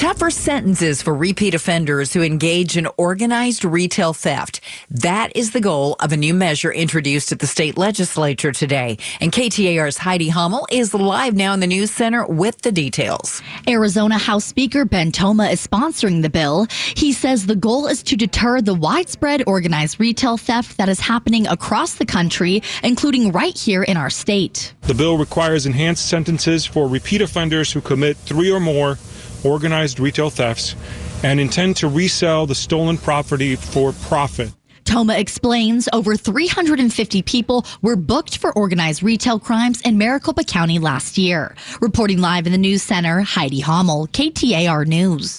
Tougher sentences for repeat offenders who engage in organized retail theft. That is the goal of a new measure introduced at the state legislature today. And KTAR's Heidi Hummel is live now in the news center with the details. Arizona House Speaker Ben Toma is sponsoring the bill. He says the goal is to deter the widespread organized retail theft that is happening across the country, including right here in our state. The bill requires enhanced sentences for repeat offenders who commit three or more organized retail thefts and intend to resell the stolen property for profit. Toma explains over 350 people were booked for organized retail crimes in Maricopa County last year. Reporting live in the news center, Heidi Hommel, KTAR News.